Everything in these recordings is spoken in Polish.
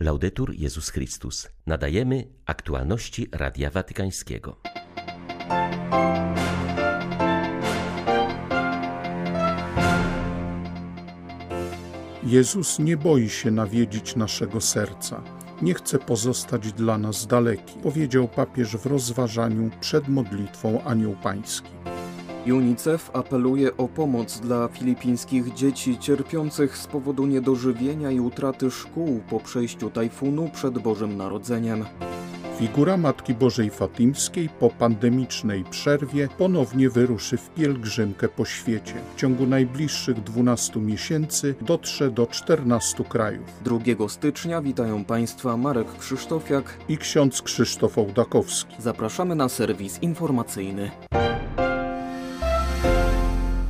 Laudetur Jezus Chrystus. Nadajemy aktualności Radia Watykańskiego. Jezus nie boi się nawiedzić naszego serca. Nie chce pozostać dla nas daleki, powiedział papież w rozważaniu przed modlitwą Anioł Pański. UNICEF apeluje o pomoc dla filipińskich dzieci cierpiących z powodu niedożywienia i utraty szkół po przejściu tajfunu przed Bożym Narodzeniem. Figura Matki Bożej Fatimskiej po pandemicznej przerwie ponownie wyruszy w pielgrzymkę po świecie. W ciągu najbliższych 12 miesięcy dotrze do 14 krajów. 2 stycznia witają Państwa Marek Krzysztofiak i ksiądz Krzysztof Ołdakowski. Zapraszamy na serwis informacyjny.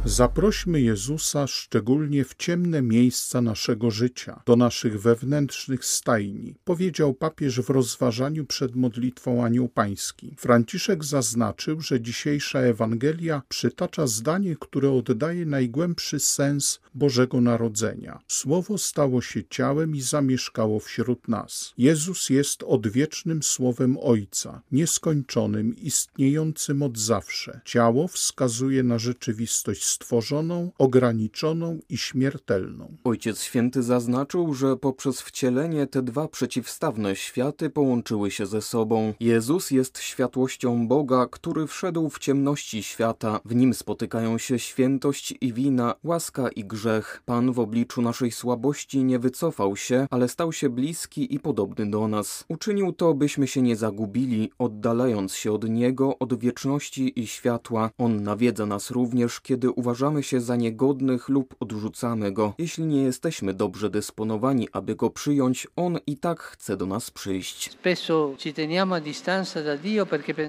Zaprośmy Jezusa szczególnie w ciemne miejsca naszego życia, do naszych wewnętrznych stajni, powiedział papież w rozważaniu przed modlitwą Anioł Pański. Franciszek zaznaczył, że dzisiejsza Ewangelia przytacza zdanie, które oddaje najgłębszy sens Bożego Narodzenia. Słowo stało się ciałem i zamieszkało wśród nas. Jezus jest odwiecznym Słowem Ojca, nieskończonym, istniejącym od zawsze. Ciało wskazuje na rzeczywistość stworzoną, ograniczoną i śmiertelną. Ojciec Święty zaznaczył, że poprzez wcielenie te dwa przeciwstawne światy połączyły się ze sobą. Jezus jest światłością Boga, który wszedł w ciemności świata. W nim spotykają się świętość i wina, łaska i grzech. Pan w obliczu naszej słabości nie wycofał się, ale stał się bliski i podobny do nas. Uczynił to, byśmy się nie zagubili, oddalając się od Niego, od wieczności i światła. On nawiedza nas również, kiedy uważamy, się za niegodnych lub odrzucamy go. Jeśli nie jesteśmy dobrze dysponowani, aby go przyjąć, on i tak chce do nas przyjść.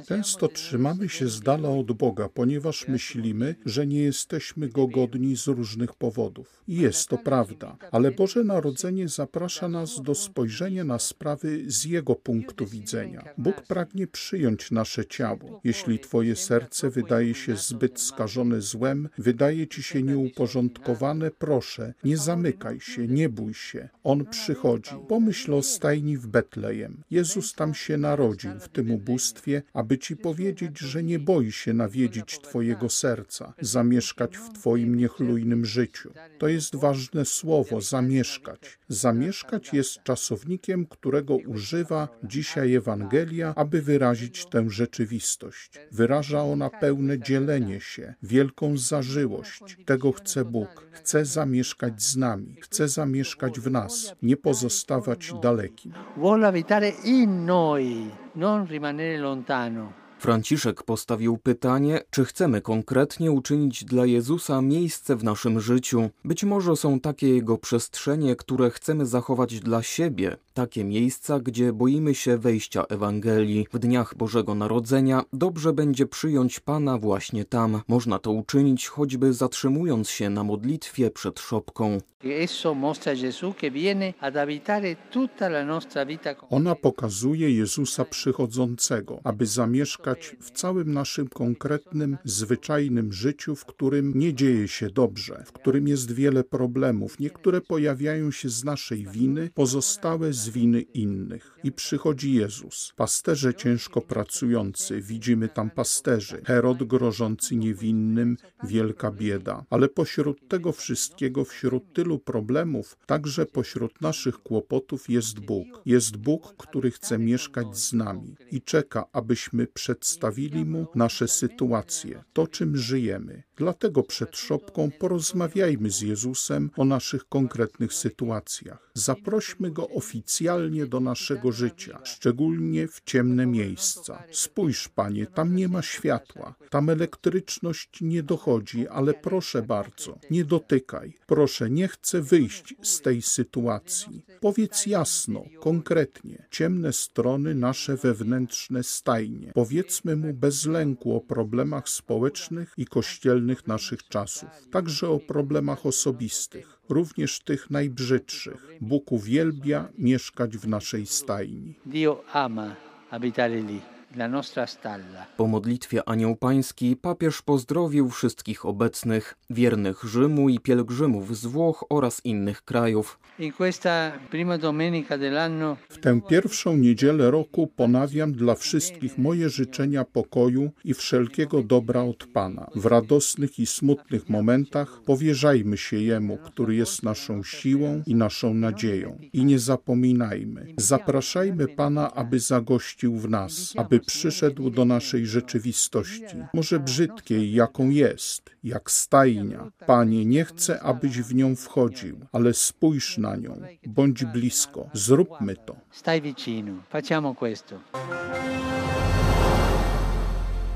Często trzymamy się z dala od Boga, ponieważ myślimy, że nie jesteśmy go godni z różnych powodów. I jest to prawda, ale Boże Narodzenie zaprasza nas do spojrzenia na sprawy z Jego punktu widzenia. Bóg pragnie przyjąć nasze ciało. Jeśli Twoje serce wydaje się zbyt skażone złem, wydaje ci się nieuporządkowane, proszę, nie zamykaj się, nie bój się. On przychodzi. Pomyśl o stajni w Betlejem. Jezus tam się narodził, w tym ubóstwie, aby ci powiedzieć, że nie boi się nawiedzić twojego serca, zamieszkać w twoim niechlujnym życiu. To jest ważne słowo, zamieszkać. Zamieszkać jest czasownikiem, którego używa dzisiaj Ewangelia, aby wyrazić tę rzeczywistość. Wyraża ona pełne dzielenie się, wielką zażyłość, tego chce Bóg. Chce zamieszkać z nami, chce zamieszkać w nas, nie pozostawać dalekim. Vuole abitare in noi, non rimanere lontano. Franciszek postawił pytanie, czy chcemy konkretnie uczynić dla Jezusa miejsce w naszym życiu. Być może są takie jego przestrzenie, które chcemy zachować dla siebie, takie miejsca, gdzie boimy się wejścia Ewangelii. W dniach Bożego Narodzenia dobrze będzie przyjąć Pana właśnie tam. Można to uczynić choćby zatrzymując się na modlitwie przed szopką. Ona pokazuje Jezusa przychodzącego, aby zamieszkać w całym naszym konkretnym, zwyczajnym życiu, w którym nie dzieje się dobrze, w którym jest wiele problemów. Niektóre pojawiają się z naszej winy, pozostałe z winy innych. I przychodzi Jezus, pasterze ciężko pracujący, widzimy tam pasterzy, Herod grożący niewinnym, wielka bieda. Ale pośród tego wszystkiego, wśród tylu problemów, także pośród naszych kłopotów jest Bóg. Jest Bóg, który chce mieszkać z nami i czeka, abyśmy przedstawili Mu nasze sytuacje, to czym żyjemy. Dlatego przed szopką porozmawiajmy z Jezusem o naszych konkretnych sytuacjach. Zaprośmy Go oficjalnie do naszego życia, szczególnie w ciemne miejsca. Spójrz, Panie, tam nie ma światła, tam elektryczność nie dochodzi, ale proszę bardzo, nie dotykaj. Proszę, nie chcę wyjść z tej sytuacji. Powiedz jasno, konkretnie, ciemne strony nasze wewnętrzne stajnie. Powiedzmy Mu bez lęku o problemach społecznych i kościelnych naszych czasów, także o problemach osobistych, również tych najbrzydszych. Bóg uwielbia mieszkać w naszej stajni. Dio ama abitare lì. La nostra stalla. Po modlitwie Anioł Pański papież pozdrowił wszystkich obecnych, wiernych Rzymu i pielgrzymów z Włoch oraz innych krajów. In questa prima domenica dell'anno W tę pierwszą niedzielę roku ponawiam dla wszystkich moje życzenia pokoju i wszelkiego dobra od Pana. W radosnych i smutnych momentach powierzajmy się Jemu, który jest naszą siłą i naszą nadzieją. I nie zapominajmy, zapraszajmy Pana, aby zagościł w nas, aby przyszedł do naszej rzeczywistości, może brzydkiej, jaką jest, jak stajnia. Panie, nie chcę, abyś w nią wchodził, ale spójrz na nią, bądź blisko, zróbmy to. stai vicino. Facciamo questo.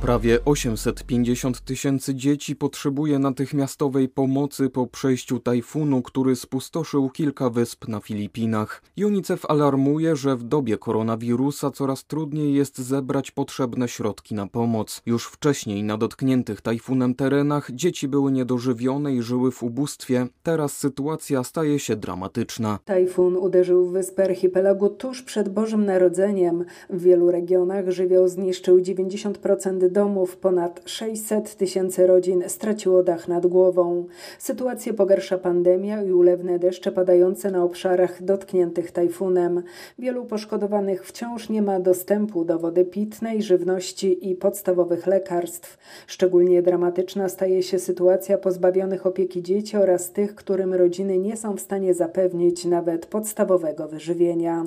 Prawie 850 tysięcy dzieci potrzebuje natychmiastowej pomocy po przejściu tajfunu, który spustoszył kilka wysp na Filipinach. UNICEF alarmuje, że w dobie koronawirusa coraz trudniej jest zebrać potrzebne środki na pomoc. Już wcześniej na dotkniętych tajfunem terenach dzieci były niedożywione i żyły w ubóstwie. Teraz sytuacja staje się dramatyczna. Tajfun uderzył w wyspę archipelagu tuż przed Bożym Narodzeniem. W wielu regionach żywioł zniszczył 90% domów, ponad 600 tysięcy rodzin straciło dach nad głową. Sytuację pogarsza pandemia i ulewne deszcze padające na obszarach dotkniętych tajfunem. Wielu poszkodowanych wciąż nie ma dostępu do wody pitnej, żywności i podstawowych lekarstw. Szczególnie dramatyczna staje się sytuacja pozbawionych opieki dzieci oraz tych, którym rodziny nie są w stanie zapewnić nawet podstawowego wyżywienia.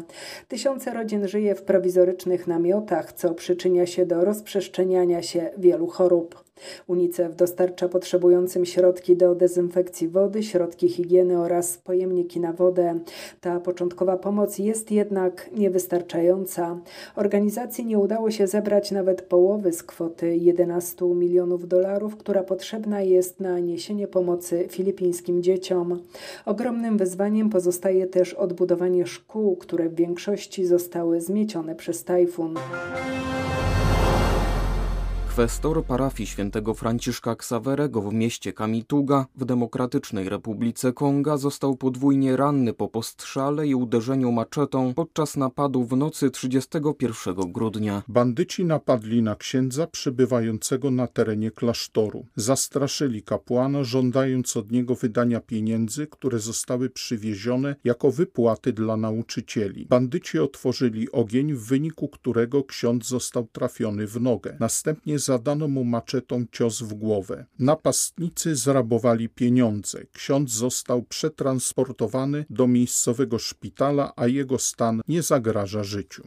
Tysiące rodzin żyje w prowizorycznych namiotach, co przyczynia się do rozprzestrzeniania się wielu chorób. UNICEF dostarcza potrzebującym środki do dezynfekcji wody, środki higieny oraz pojemniki na wodę. Ta początkowa pomoc jest jednak niewystarczająca. Organizacji nie udało się zebrać nawet połowy z kwoty 11 milionów dolarów, która potrzebna jest na niesienie pomocy filipińskim dzieciom. Ogromnym wyzwaniem pozostaje też odbudowanie szkół, które w większości zostały zmiecione przez tajfun. Kwestor parafii świętego Franciszka Ksawerego w mieście Kamituga w Demokratycznej Republice Konga został podwójnie ranny po postrzale i uderzeniu maczetą podczas napadu w nocy 31 grudnia. Bandyci napadli na księdza przybywającego na terenie klasztoru. Zastraszyli kapłana, żądając od niego wydania pieniędzy, które zostały przywiezione jako wypłaty dla nauczycieli. Bandyci otworzyli ogień, w wyniku którego ksiądz został trafiony w nogę. Następnie zadano mu maczetą cios w głowę. Napastnicy zrabowali pieniądze. Ksiądz został przetransportowany do miejscowego szpitala, a jego stan nie zagraża życiu.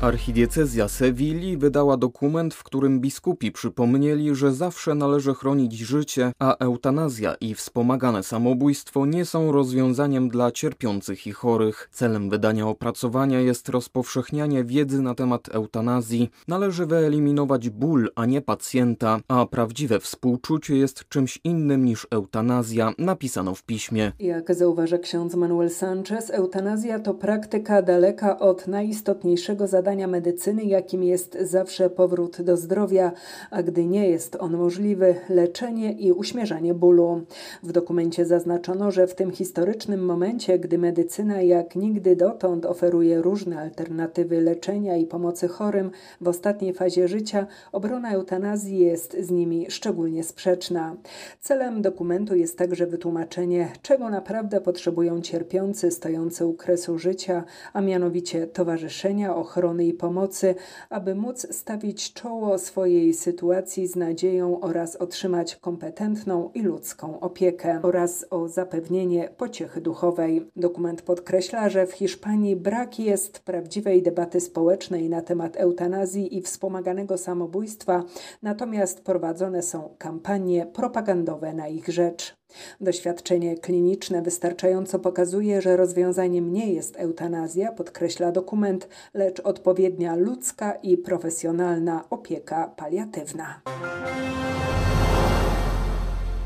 Archidiecezja Sewilli wydała dokument, w którym biskupi przypomnieli, że zawsze należy chronić życie, a eutanazja i wspomagane samobójstwo nie są rozwiązaniem dla cierpiących i chorych. Celem wydania opracowania jest rozpowszechnianie wiedzy na temat eutanazji. Należy wyeliminować ból, a nie pacjenta, a prawdziwe współczucie jest czymś innym niż eutanazja, napisano w piśmie. Jak zauważa ksiądz Manuel Sanchez, eutanazja to praktyka daleka od najistotniejszego zadania medycyny, jakim jest zawsze powrót do zdrowia, a gdy nie jest on możliwy, leczenie i uśmierzanie bólu. W dokumencie zaznaczono, że w tym historycznym momencie, gdy medycyna jak nigdy dotąd oferuje różne alternatywy leczenia i pomocy chorym w ostatniej fazie życia, obrona eutanazji jest z nimi szczególnie sprzeczna. Celem dokumentu jest także wytłumaczenie, czego naprawdę potrzebują cierpiący stojący u kresu życia, a mianowicie towarzyszenia, ochrony i pomocy, aby móc stawić czoło swojej sytuacji z nadzieją oraz otrzymać kompetentną i ludzką opiekę oraz o zapewnienie pociechy duchowej. Dokument podkreśla, że w Hiszpanii brak jest prawdziwej debaty społecznej na temat eutanazji i wspomaganego samobójstwa, natomiast prowadzone są kampanie propagandowe na ich rzecz. Doświadczenie kliniczne wystarczająco pokazuje, że rozwiązaniem nie jest eutanazja, podkreśla dokument, lecz odpowiednia ludzka i profesjonalna opieka paliatywna.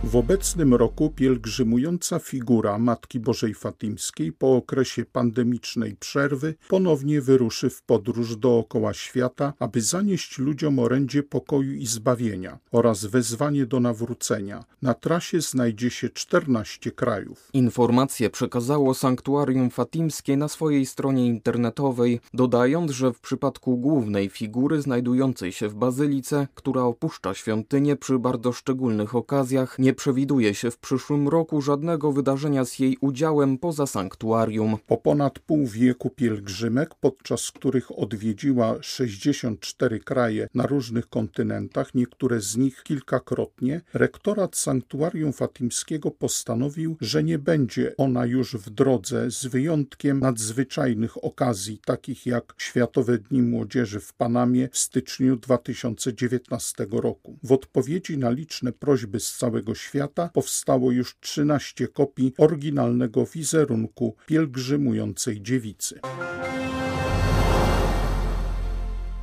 W obecnym roku pielgrzymująca figura Matki Bożej Fatimskiej po okresie pandemicznej przerwy ponownie wyruszy w podróż dookoła świata, aby zanieść ludziom orędzie pokoju i zbawienia oraz wezwanie do nawrócenia. Na trasie znajdzie się 14 krajów. Informacje przekazało Sanktuarium Fatimskie na swojej stronie internetowej, dodając, że w przypadku głównej figury znajdującej się w bazylice, która opuszcza świątynię przy bardzo szczególnych okazjach, nie przewiduje się w przyszłym roku żadnego wydarzenia z jej udziałem poza sanktuarium. Po ponad pół wieku pielgrzymek, podczas których odwiedziła 64 kraje na różnych kontynentach, niektóre z nich kilkakrotnie, rektorat sanktuarium fatimskiego postanowił, że nie będzie ona już w drodze z wyjątkiem nadzwyczajnych okazji, takich jak Światowe Dni Młodzieży w Panamie w styczniu 2019 roku. W odpowiedzi na liczne prośby z całego świata powstało już 13 kopii oryginalnego wizerunku pielgrzymującej dziewicy.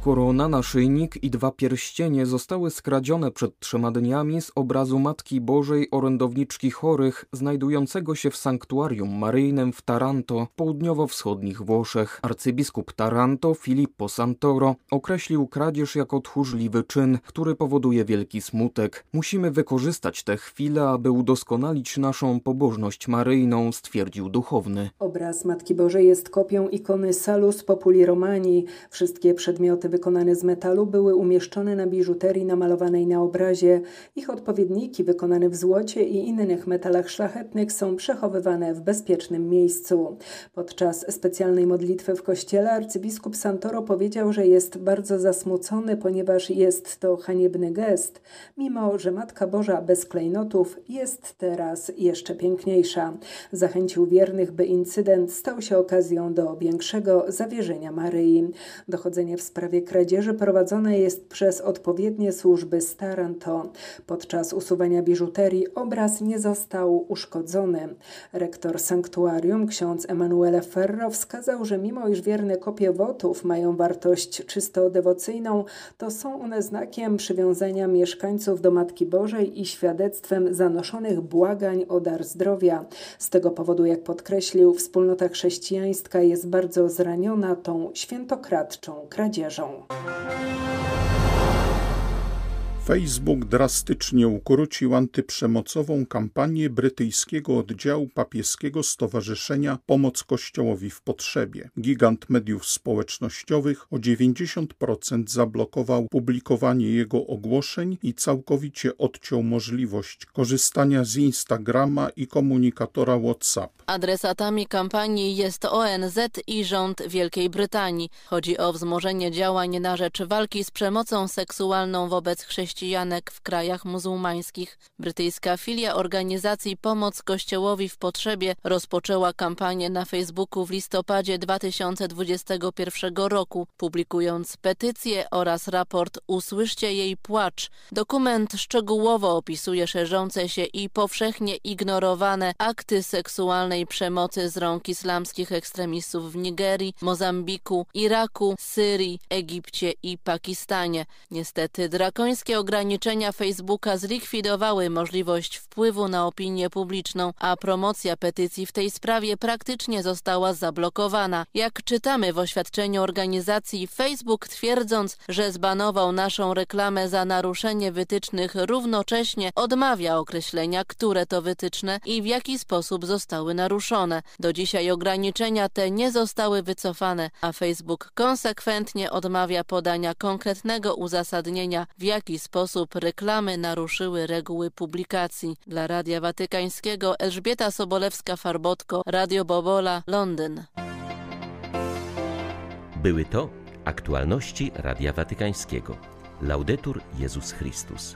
Korona, naszyjnik i dwa pierścienie zostały skradzione przed trzema dniami z obrazu Matki Bożej Orędowniczki Chorych, znajdującego się w sanktuarium maryjnym w Taranto, południowo-wschodnich Włoszech. Arcybiskup Taranto, Filippo Santoro, określił kradzież jako tchórzliwy czyn, który powoduje wielki smutek. Musimy wykorzystać tę chwilę, aby udoskonalić naszą pobożność maryjną, stwierdził duchowny. Obraz Matki Bożej jest kopią ikony Salus Populi Romani. Wszystkie przedmioty wykonane z metalu były umieszczone na biżuterii namalowanej na obrazie. Ich odpowiedniki wykonane w złocie i innych metalach szlachetnych są przechowywane w bezpiecznym miejscu. Podczas specjalnej modlitwy w kościele arcybiskup Santoro powiedział, że jest bardzo zasmucony, ponieważ jest to haniebny gest, mimo że Matka Boża bez klejnotów jest teraz jeszcze piękniejsza. Zachęcił wiernych, by incydent stał się okazją do większego zawierzenia Maryi. Dochodzenie w sprawie kradzieży prowadzone jest przez odpowiednie służby z Taranto. Podczas usuwania biżuterii obraz nie został uszkodzony. Rektor sanktuarium, ksiądz Emanuele Ferro, wskazał, że mimo iż wierne kopie wotów mają wartość czysto dewocyjną, to są one znakiem przywiązania mieszkańców do Matki Bożej i świadectwem zanoszonych błagań o dar zdrowia. Z tego powodu, jak podkreślił, wspólnota chrześcijańska jest bardzo zraniona tą świętokradczą kradzieżą. Chão. Facebook drastycznie ukrócił antyprzemocową kampanię brytyjskiego oddziału papieskiego Stowarzyszenia Pomoc Kościołowi w Potrzebie. Gigant mediów społecznościowych o 90% zablokował publikowanie jego ogłoszeń i całkowicie odciął możliwość korzystania z Instagrama i komunikatora WhatsApp. Adresatami kampanii jest ONZ i rząd Wielkiej Brytanii. Chodzi o wzmożenie działań na rzecz walki z przemocą seksualną wobec chrześcijan chrześcijanek w krajach muzułmańskich. Brytyjska filia organizacji Pomoc Kościołowi w Potrzebie rozpoczęła kampanię na Facebooku w listopadzie 2021 roku, publikując petycję oraz raport Usłyszcie jej płacz. Dokument szczegółowo opisuje szerzące się i powszechnie ignorowane akty seksualnej przemocy z rąk islamskich ekstremistów w Nigerii, Mozambiku, Iraku, Syrii, Egipcie i Pakistanie. Niestety drakońskie ograniczenia Facebooka zlikwidowały możliwość wpływu na opinię publiczną, a promocja petycji w tej sprawie praktycznie została zablokowana. Jak czytamy w oświadczeniu organizacji, Facebook twierdząc, że zbanował naszą reklamę za naruszenie wytycznych, równocześnie odmawia określenia, które to wytyczne i w jaki sposób zostały naruszone. Do dzisiaj ograniczenia te nie zostały wycofane, a Facebook konsekwentnie odmawia podania konkretnego uzasadnienia, w jaki sposób sposób reklamy naruszyły reguły publikacji. Dla Radia Watykańskiego Elżbieta Sobolewska-Farbotko, Radio Bobola, Londyn. Były to aktualności Radia Watykańskiego. Laudetur Jezus Chrystus.